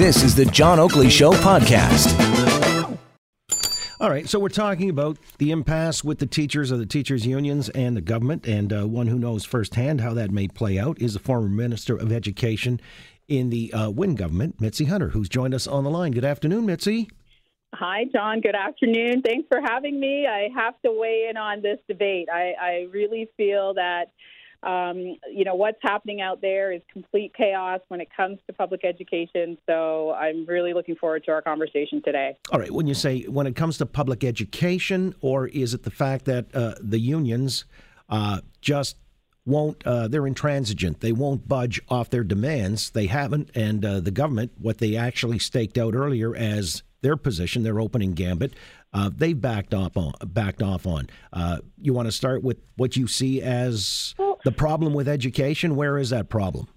This is the John Oakley Show podcast. All right, so we're talking about the impasse with the teachers of the teachers' unions and the government, and uh, one who knows firsthand how that may play out is the former Minister of Education in the uh, Wynne government, Mitzie Hunter, who's joined us on the line. Good afternoon, Mitzie. Hi, John. Good afternoon. Thanks for having me. I have to weigh in on this debate. I, I really feel that um, you know, what's happening out there is complete chaos when it comes to public education. So I'm really looking forward to our conversation today. All right. When you say when it comes to public education, or is it the fact that uh, the unions uh, just won't, uh, they're intransigent. They won't budge off their demands. They haven't. And uh, the government, what they actually staked out earlier as their position, their opening gambit, uh, they've backed off on. Backed off on. Uh, you want to start with what you see as the problem with education. Where is that problem?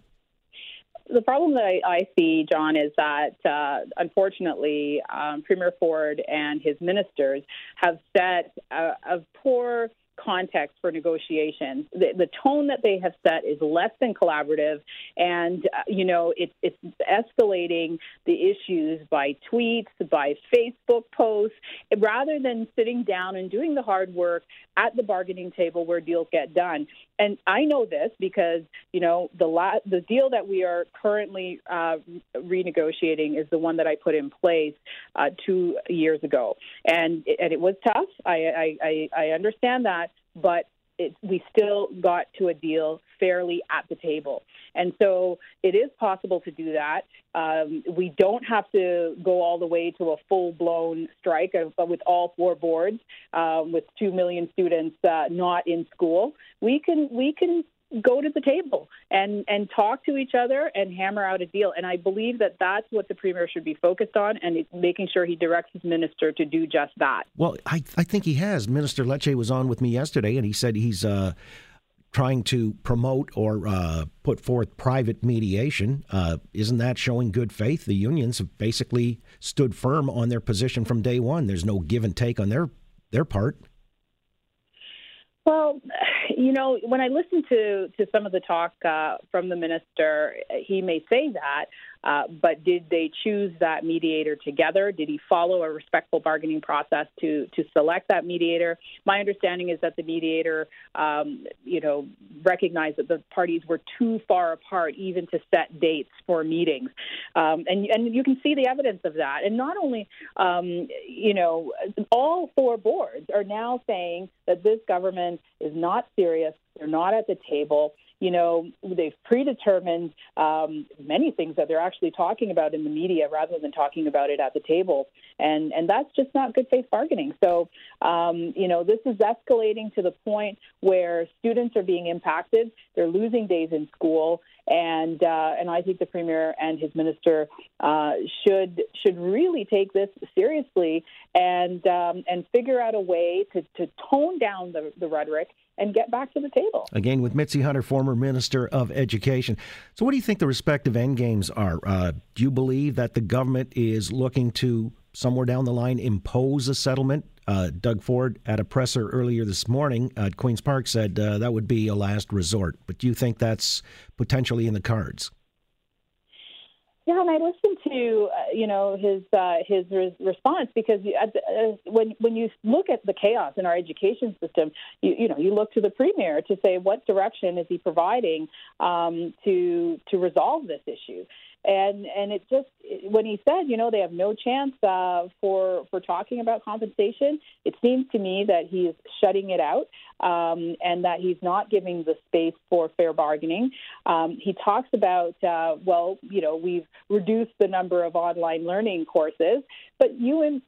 The problem that I, I see, John, is that uh, unfortunately, um, Premier Ford and his ministers have set a, a poor context for negotiations. The, the, tone that they have set is less than collaborative, and uh, you know it, it's escalating the issues by tweets, by Facebook posts, rather than sitting down and doing the hard work at the bargaining table where deals get done. And I know this because you know the la- the deal that we are currently uh, renegotiating is the one that I put in place uh, two years ago, and and it was tough. I I, I understand that, but it, we still got to a deal fairly at the table. And so it is possible to do that. Um, we don't have to go all the way to a full blown strike with all four boards, um, with two million students uh, not in school. We can we can go to the table and and talk to each other and hammer out a deal. And I believe that that's what the premier should be focused on, and making sure he directs his minister to do just that. Well, I I think he has. Minister Lecce was on with me yesterday, and he said he's. Uh, trying to promote or uh, put forth private mediation. Uh, isn't that showing good faith? The unions have basically stood firm on their position from day one. There's no give and take on their their part. Well, you know, when I listen to to some of the talk uh, from the minister, he may say that, uh, but did they choose that mediator together? Did he follow a respectful bargaining process to to select that mediator? My understanding is that the mediator, um, you know, recognized that the parties were too far apart even to set dates for meetings, um, and and you can see the evidence of that. And not only, um, you know, all four boards are now saying that this government is not serious. They're not at the table you know, they've predetermined um, many things that they're actually talking about in the media rather than talking about it at the table. And, and that's just not good faith bargaining. So, um, you know, this is escalating to the point where students are being impacted. They're losing days in school. And, uh, and I think the premier and his minister uh, should, should really take this seriously and, um, and figure out a way to, to tone down the, the rhetoric and get back to the table. Again, with Mitzie Hunter, former Minister of Education. So, what do you think the respective end games are? Uh, do you believe that the government is looking to somewhere down the line impose a settlement? Uh, Doug Ford at a presser earlier this morning at Queen's Park said uh, that would be a last resort. But do you think that's potentially in the cards? Yeah, and I listened to uh, you know his uh, his res- response because uh, when when you look at the chaos in our education system, you you know you look to the premier to say what direction is he providing um, to to resolve this issue and and it just when he said you know they have no chance uh, for for talking about compensation it seems to me that he is shutting it out um, and that he's not giving the space for fair bargaining. Um, he talks about uh, well you know we've reduced the number of online learning courses but you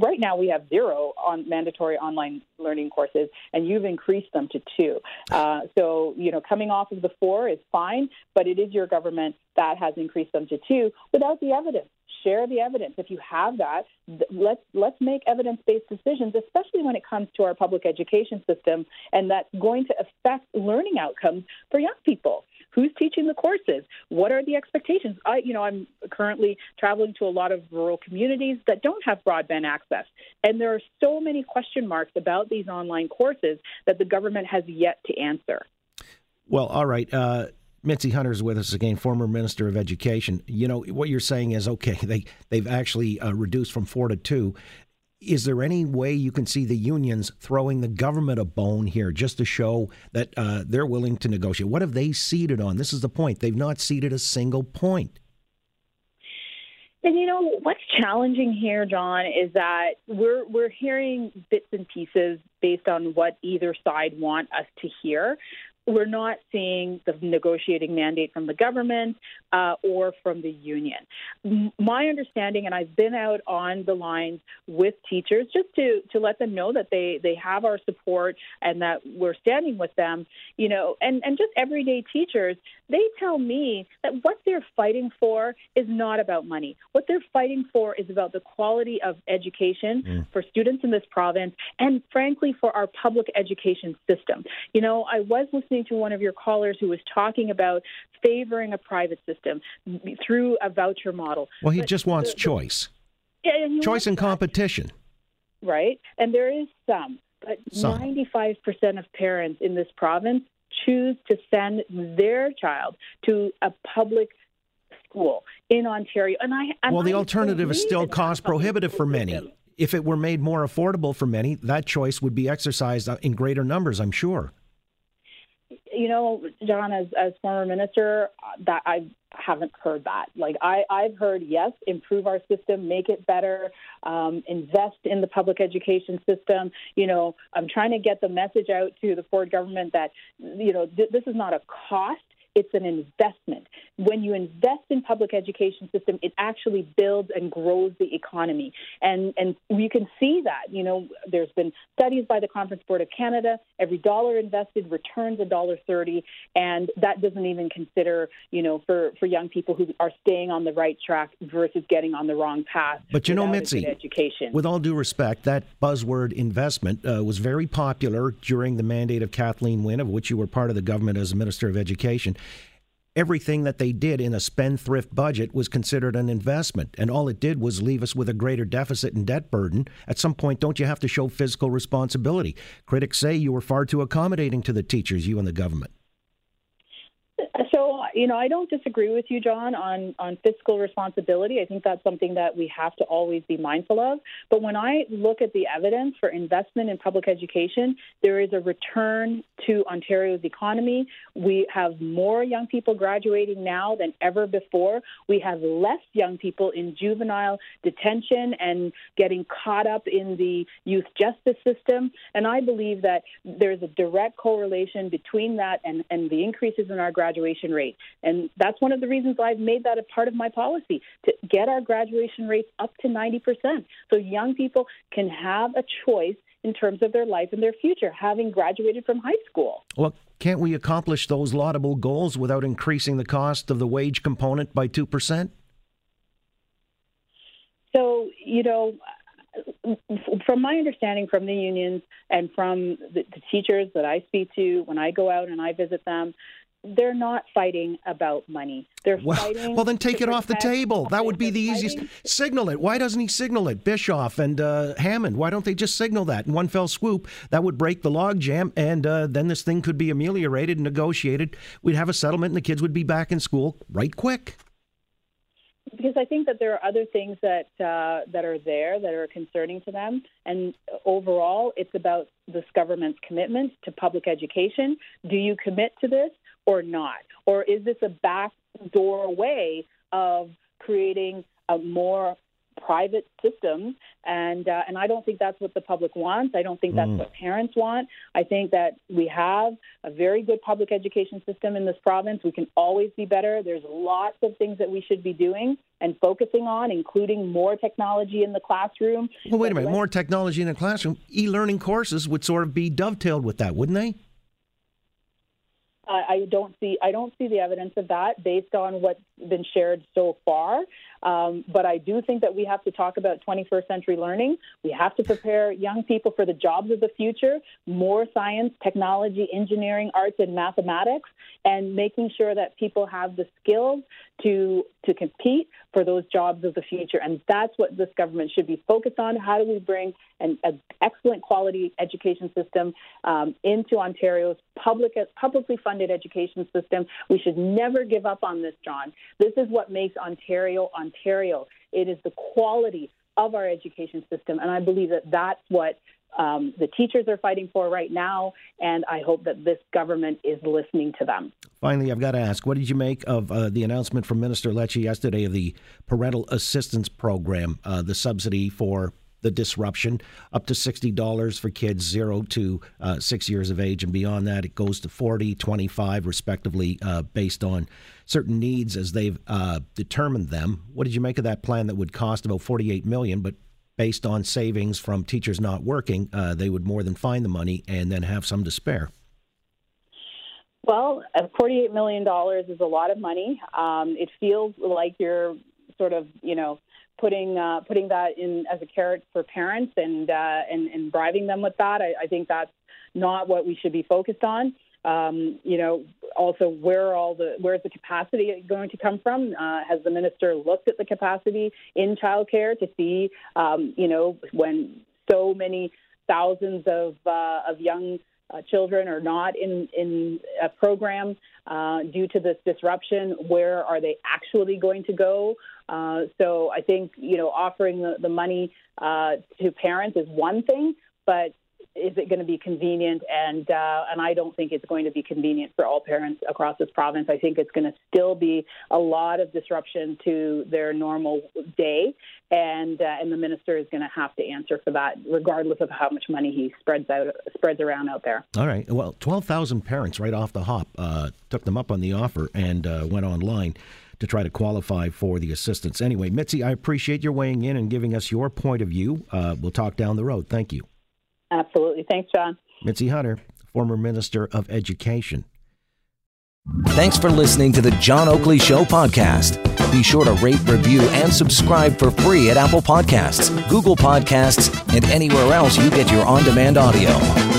right now we have zero on mandatory online learning courses and you've increased them to two uh, so you know coming off of the four is fine but it is your government that has increased them to two without the evidence. Share the evidence. If you have that, let's let's make evidence-based decisions, especially when it comes to our public education system, and that's going to affect learning outcomes for young people. Who's teaching the courses? What are the expectations? I, you know, I'm currently traveling to a lot of rural communities that don't have broadband access, and there are so many question marks about these online courses that the government has yet to answer. Well, all right. Uh, Mitzie is with us again, former Minister of Education. You know what you're saying is okay. They they've actually uh, reduced from four to two. Is there any way you can see the unions throwing the government a bone here just to show that uh, they're willing to negotiate? What have they ceded on? This is the point. They've not ceded a single point. And you know what's challenging here, John, is that we're we're hearing bits and pieces based on what either side want us to hear we're not seeing the negotiating mandate from the government uh, or from the union. My understanding, and I've been out on the lines with teachers just to, to let them know that they, they have our support and that we're standing with them, you know, and, and just everyday teachers, they tell me that what they're fighting for is not about money. What they're fighting for is about the quality of education mm. for students in this province and, frankly, for our public education system. You know, I was listening to one of your callers who was talking about favoring a private system through a voucher model. Well, he but just wants the, choice. Yeah, choice and competition. Right. And there is some, but some. 95% of parents in this province choose to send their child to a public school in Ontario. And I and well, the I alternative is still cost prohibitive for many. If it were made more affordable for many, that choice would be exercised in greater numbers, I'm sure you know, John, as as former minister, that I haven't heard that. Like I, I've heard yes, improve our system, make it better, um, invest in the public education system. You know, I'm trying to get the message out to the Ford government that you know th- this is not a cost it's an investment. When you invest in public education system, it actually builds and grows the economy. And and you can see that. You know, there's been studies by the Conference Board of Canada. Every dollar invested returns a dollar thirty, and that doesn't even consider, you know, for for young people who are staying on the right track versus getting on the wrong path. But you know, Mitzie, education. with all due respect, that buzzword investment uh, was very popular during the mandate of Kathleen Wynne, of which you were part of the government as a Minister of Education everything that they did in a spendthrift budget was considered an investment. And all it did was leave us with a greater deficit and debt burden. At some point, don't you have to show fiscal responsibility? Critics say you were far too accommodating to the teachers, you and the government. You know, I don't disagree with you, John, on, on fiscal responsibility. I think that's something that we have to always be mindful of. But when I look at the evidence for investment in public education, there is a return to Ontario's economy. We have more young people graduating now than ever before. We have less young people in juvenile detention and getting caught up in the youth justice system. And I believe that there's a direct correlation between that and, and the increases in our graduation rate. And that's one of the reasons I've made that a part of my policy to get our graduation rates up to 90%. So young people can have a choice in terms of their life and their future, having graduated from high school. Well, can't we accomplish those laudable goals without increasing the cost of the wage component by 2%? So, you know, from my understanding from the unions and from the, the, teachers that I speak to when I go out and I visit them, they're not fighting about money. They're well, fighting. Well, then take it off the table. That would be the easiest. Signal it. Why doesn't he signal it? Bischof and uh, Hammond. Why don't they just signal that in one fell swoop? That would break the logjam, and uh, then this thing could be ameliorated and negotiated. We'd have a settlement, and the kids would be back in school right quick. Because I think that there are other things that uh, that are there that are concerning to them, and overall, it's about this government's commitment to public education. Do you commit to this? Or not? Or is this a backdoor way of creating a more private system and uh, and I don't think that's what the public wants. I don't think that's mm. what parents want. I think that we have a very good public education system in this province. We can always be better. There's lots of things that we should be doing and focusing on, including more technology in the classroom. Well, wait a minute, more technology in the classroom. E-learning courses would sort of be dovetailed with that, wouldn't they? I don't see I don't see the evidence of that based on what been shared so far. Um, but I do think that we have to talk about 21st century learning. We have to prepare young people for the jobs of the future, more science, technology, engineering, arts, and mathematics, and making sure that people have the skills to to compete for those jobs of the future. And that's what this government should be focused on. How do we bring an, an excellent quality education system um, into Ontario's public publicly funded education system? We should never give up on this, John. This is what makes Ontario Ontario. It is the quality of our education system, and I believe that that's what um, the teachers are fighting for right now, and I hope that this government is listening to them. Finally, I've got to ask, what did you make of uh, the announcement from Minister Lecce yesterday of the parental assistance program, uh, the subsidy for the disruption, up to $60 for kids 0 to uh, 6 years of age, and beyond that, it goes to 40 25 respectively, uh, based on certain needs as they've uh, determined them. What did you make of that plan that would cost about 48 million, but based on savings from teachers not working, uh, they would more than find the money and then have some to spare. Well, $48 million is a lot of money. Um, it feels like you're sort of, you know, putting uh, putting that in as a carrot for parents and uh, and, and bribing them with that. I, I think that's not what we should be focused on. Um, you know, also where all the where's the capacity going to come from? Uh, has the minister looked at the capacity in childcare to see, um, you know, when so many thousands of uh, of young uh, children are not in in a program uh, due to this disruption, where are they actually going to go? Uh, so I think you know offering the, the money uh, to parents is one thing, but is it going to be convenient? And uh, and I don't think it's going to be convenient for all parents across this province. I think it's going to still be a lot of disruption to their normal day, and uh, and the minister is going to have to answer for that, regardless of how much money he spreads out spreads around out there. All right. Well, twelve thousand parents right off the hop uh, took them up on the offer and uh, went online to try to qualify for the assistance. Anyway, Mitzie, I appreciate your weighing in and giving us your point of view. Uh, we'll talk down the road. Thank you. Absolutely. Thanks, John. Mitzie Hunter, former Minister of Education. Thanks for listening to the John Oakley Show podcast. Be sure to rate, review, and subscribe for free at Apple Podcasts, Google Podcasts, and anywhere else you get your on demand audio.